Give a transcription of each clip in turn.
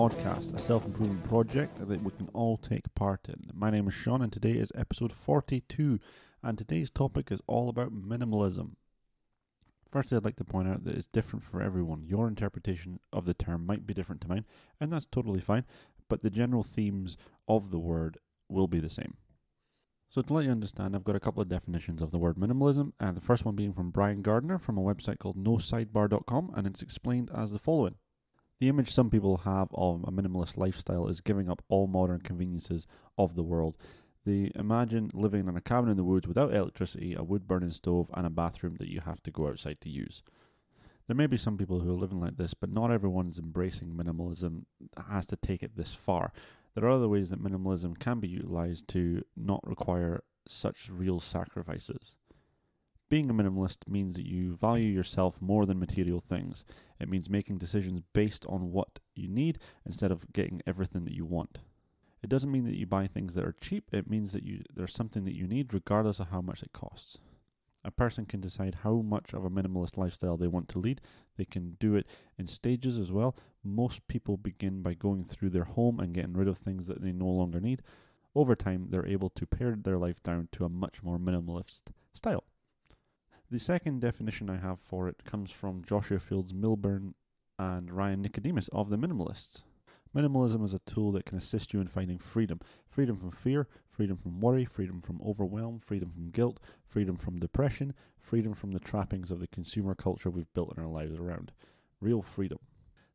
Podcast, a self improvement project that we can all take part in. My name is Sean, and today is episode 42, and today's topic is all about minimalism. Firstly, I'd like to point out that it's different for everyone. Your interpretation of the term might be different to mine, and that's totally fine, but the general themes of the word will be the same. So, to let you understand, I've got a couple of definitions of the word minimalism, and the first one being from Brian Gardner from a website called nosidebar.com, and it's explained as the following. The image some people have of a minimalist lifestyle is giving up all modern conveniences of the world. They imagine living in a cabin in the woods without electricity, a wood burning stove, and a bathroom that you have to go outside to use. There may be some people who are living like this, but not everyone's embracing minimalism has to take it this far. There are other ways that minimalism can be utilized to not require such real sacrifices. Being a minimalist means that you value yourself more than material things. It means making decisions based on what you need instead of getting everything that you want. It doesn't mean that you buy things that are cheap, it means that you there's something that you need regardless of how much it costs. A person can decide how much of a minimalist lifestyle they want to lead. They can do it in stages as well. Most people begin by going through their home and getting rid of things that they no longer need. Over time, they're able to pare their life down to a much more minimalist style. The second definition I have for it comes from Joshua Fields Millburn and Ryan Nicodemus of the Minimalists. Minimalism is a tool that can assist you in finding freedom freedom from fear, freedom from worry, freedom from overwhelm, freedom from guilt, freedom from depression, freedom from the trappings of the consumer culture we've built in our lives around. Real freedom.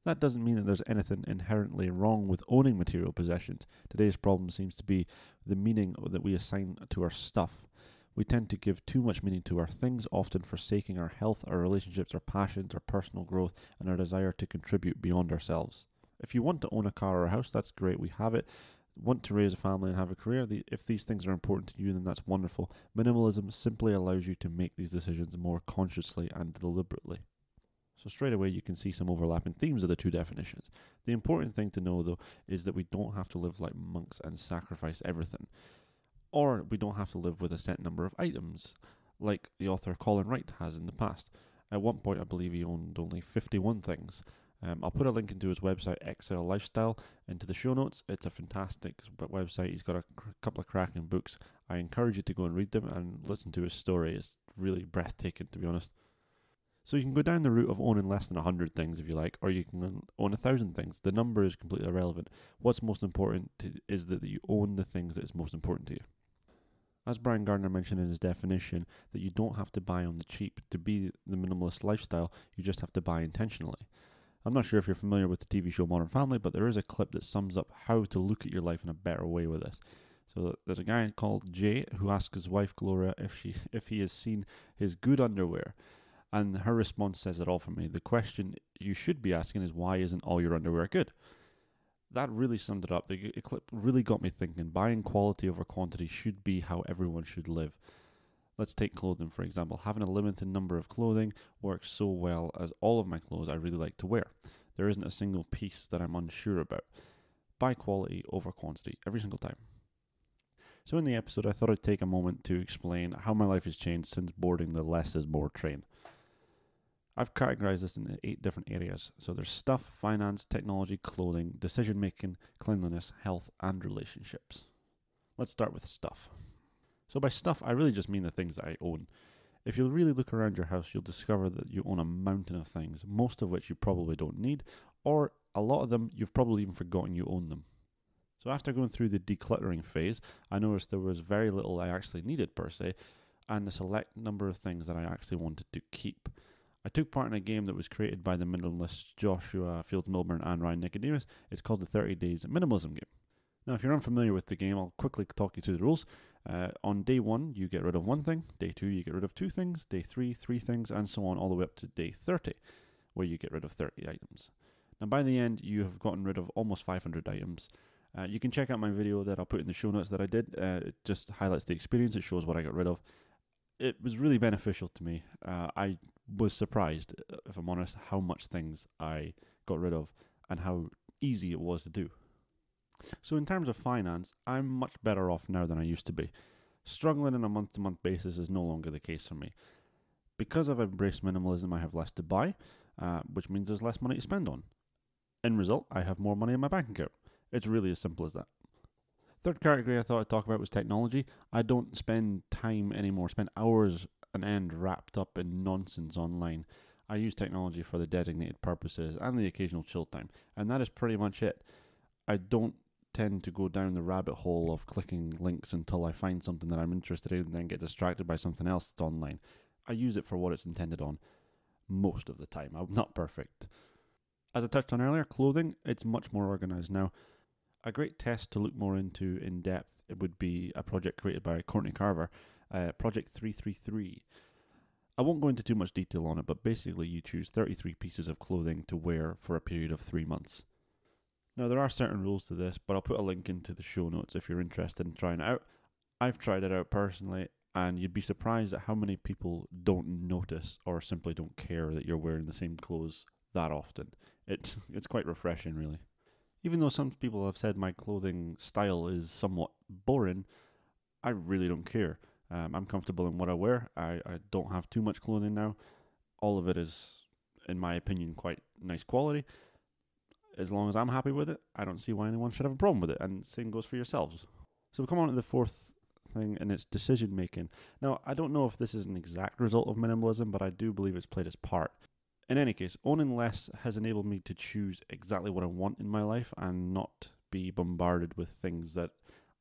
That doesn't mean that there's anything inherently wrong with owning material possessions. Today's problem seems to be the meaning that we assign to our stuff. We tend to give too much meaning to our things, often forsaking our health, our relationships, our passions, our personal growth, and our desire to contribute beyond ourselves. If you want to own a car or a house, that's great. We have it. Want to raise a family and have a career? If these things are important to you, then that's wonderful. Minimalism simply allows you to make these decisions more consciously and deliberately. So, straight away, you can see some overlapping themes of the two definitions. The important thing to know, though, is that we don't have to live like monks and sacrifice everything. Or we don't have to live with a set number of items, like the author Colin Wright has in the past. At one point, I believe he owned only 51 things. Um, I'll put a link into his website, Exile Lifestyle, into the show notes. It's a fantastic website. He's got a cr- couple of cracking books. I encourage you to go and read them and listen to his story. It's really breathtaking, to be honest. So you can go down the route of owning less than 100 things if you like, or you can own a 1,000 things. The number is completely irrelevant. What's most important to, is that you own the things that is most important to you. As Brian Gardner mentioned in his definition, that you don't have to buy on the cheap to be the minimalist lifestyle, you just have to buy intentionally. I'm not sure if you're familiar with the TV show Modern Family, but there is a clip that sums up how to look at your life in a better way with this. So there's a guy called Jay who asks his wife Gloria if she if he has seen his good underwear. And her response says it all for me. The question you should be asking is why isn't all your underwear good? That really summed it up. The clip really got me thinking. Buying quality over quantity should be how everyone should live. Let's take clothing for example. Having a limited number of clothing works so well as all of my clothes I really like to wear. There isn't a single piece that I'm unsure about. Buy quality over quantity every single time. So, in the episode, I thought I'd take a moment to explain how my life has changed since boarding the Less is More train. I've categorized this into eight different areas. So, there's stuff, finance, technology, clothing, decision making, cleanliness, health, and relationships. Let's start with stuff. So by stuff, I really just mean the things that I own. If you really look around your house, you'll discover that you own a mountain of things, most of which you probably don't need, or a lot of them you've probably even forgotten you own them. So after going through the decluttering phase, I noticed there was very little I actually needed per se, and a select number of things that I actually wanted to keep. I took part in a game that was created by the minimalists Joshua Fields Millburn and Ryan Nicodemus. It's called the 30 Days Minimalism Game. Now, if you're unfamiliar with the game, I'll quickly talk you through the rules. Uh, on day one, you get rid of one thing. Day two, you get rid of two things. Day three, three things, and so on, all the way up to day 30, where you get rid of 30 items. Now, by the end, you have gotten rid of almost 500 items. Uh, you can check out my video that I'll put in the show notes that I did. Uh, it just highlights the experience, it shows what I got rid of. It was really beneficial to me. Uh, I was surprised, uh, if I'm honest, how much things I got rid of and how easy it was to do. So, in terms of finance, I'm much better off now than I used to be. Struggling on a month to month basis is no longer the case for me. Because I've embraced minimalism, I have less to buy. uh, which means there's less money to spend on. In result, I have more money in my bank account. It's really as simple as that. Third category I thought I'd talk about was technology. I don't spend time anymore, spend hours an end wrapped up in nonsense online. I use technology for the designated purposes and the occasional chill time, and that is pretty much it. I don't tend to go down the rabbit hole of clicking links until I find something that I'm interested in and then get distracted by something else that's online. I use it for what it's intended on most of the time. I'm not perfect. As I touched on earlier, clothing, it's much more organized now. A great test to look more into in depth it would be a project created by Courtney Carver, uh, Project 333. I won't go into too much detail on it, but basically, you choose 33 pieces of clothing to wear for a period of three months. Now, there are certain rules to this, but I'll put a link into the show notes if you're interested in trying it out. I've tried it out personally, and you'd be surprised at how many people don't notice or simply don't care that you're wearing the same clothes that often. It, it's quite refreshing, really. Even though some people have said my clothing style is somewhat boring, I really don't care. Um, I'm comfortable in what I wear. I, I don't have too much clothing now. All of it is, in my opinion, quite nice quality. As long as I'm happy with it, I don't see why anyone should have a problem with it. And same goes for yourselves. So we come on to the fourth thing, and it's decision making. Now, I don't know if this is an exact result of minimalism, but I do believe it's played its part. In any case, owning less has enabled me to choose exactly what I want in my life and not be bombarded with things that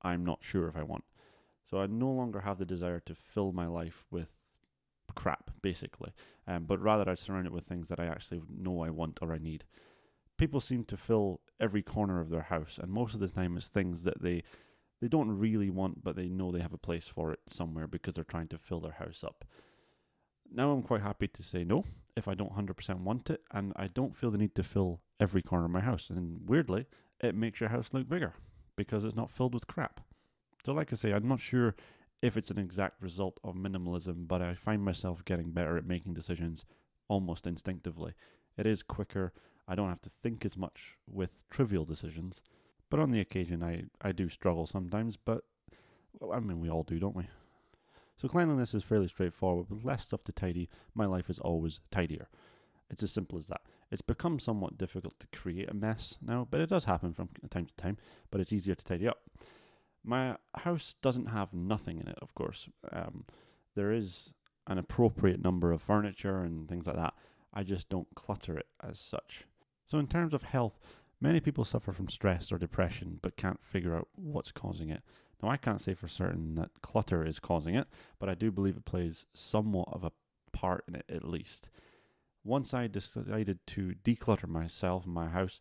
I'm not sure if I want. So I no longer have the desire to fill my life with crap, basically, um, but rather I surround it with things that I actually know I want or I need. People seem to fill every corner of their house, and most of the time it's things that they they don't really want, but they know they have a place for it somewhere because they're trying to fill their house up. Now I'm quite happy to say no if I don't 100% want it, and I don't feel the need to fill every corner of my house. And weirdly, it makes your house look bigger because it's not filled with crap. So, like I say, I'm not sure if it's an exact result of minimalism, but I find myself getting better at making decisions almost instinctively. It is quicker. I don't have to think as much with trivial decisions. But on the occasion, I, I do struggle sometimes, but I mean, we all do, don't we? So, cleanliness is fairly straightforward. With less stuff to tidy, my life is always tidier. It's as simple as that. It's become somewhat difficult to create a mess now, but it does happen from time to time, but it's easier to tidy up. My house doesn't have nothing in it, of course. Um, there is an appropriate number of furniture and things like that. I just don't clutter it as such. So, in terms of health, many people suffer from stress or depression but can't figure out what's causing it. Now, I can't say for certain that clutter is causing it, but I do believe it plays somewhat of a part in it at least. Once I decided to declutter myself and my house,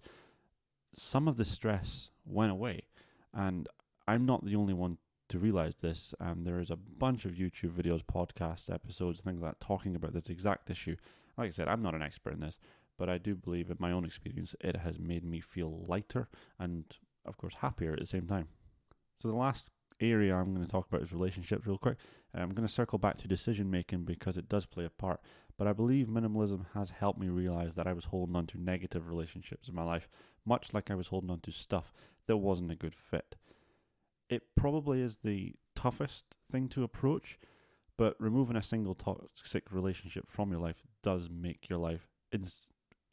some of the stress went away, and I'm not the only one to realize this. Um, there is a bunch of YouTube videos, podcasts, episodes, things like that talking about this exact issue. Like I said, I'm not an expert in this, but I do believe in my own experience, it has made me feel lighter and, of course, happier at the same time. So the last area I'm going to talk about is relationships, real quick. I'm going to circle back to decision making because it does play a part. But I believe minimalism has helped me realize that I was holding on to negative relationships in my life, much like I was holding on to stuff that wasn't a good fit it probably is the toughest thing to approach, but removing a single toxic relationship from your life does make your life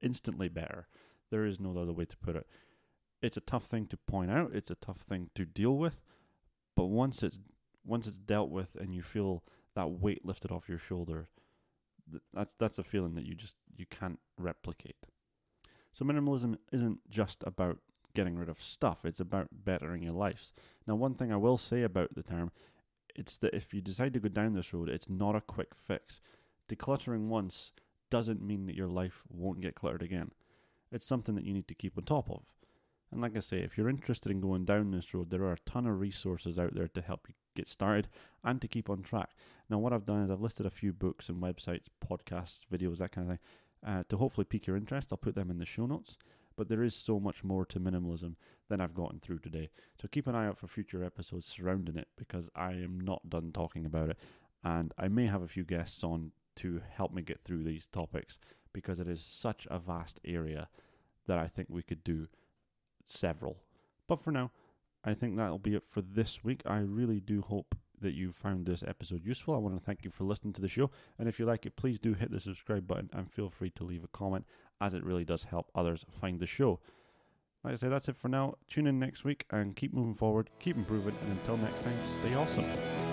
instantly better. There is no other way to put it. It's a tough thing to point out, it's a tough thing to deal with, but once it's once it's dealt with and you feel that weight lifted off your shoulder, that's that's a feeling that you just you can't replicate. So minimalism isn't just about getting rid of stuff. It's about bettering your lives. Now, one thing I will say about the term, it's that if you decide to go down this road, it's not a quick fix. Decluttering once doesn't mean that your life won't get cluttered again. It's something that you need to keep on top of. And like I say, if you're interested in going down this road, there are a ton of resources out there to help you get started and to keep on track. Now, what I've done is I've listed a few books and websites, podcasts, videos, that kind of thing, uh, to hopefully pique your interest. I'll put them in the show notes but there is so much more to minimalism than I've gotten through today. So keep an eye out for future episodes surrounding it because I am not done talking about it. And I may have a few guests on to help me get through these topics because it is such a vast area that I think we could do several. But for now, I think that'll be it for this week. I really do hope that you found this episode useful. I want to thank you for listening to the show. And if you like it, please do hit the subscribe button and feel free to leave a comment, as it really does help others find the show. Like I say, that's it for now. Tune in next week and keep moving forward, keep improving, and until next time, stay awesome.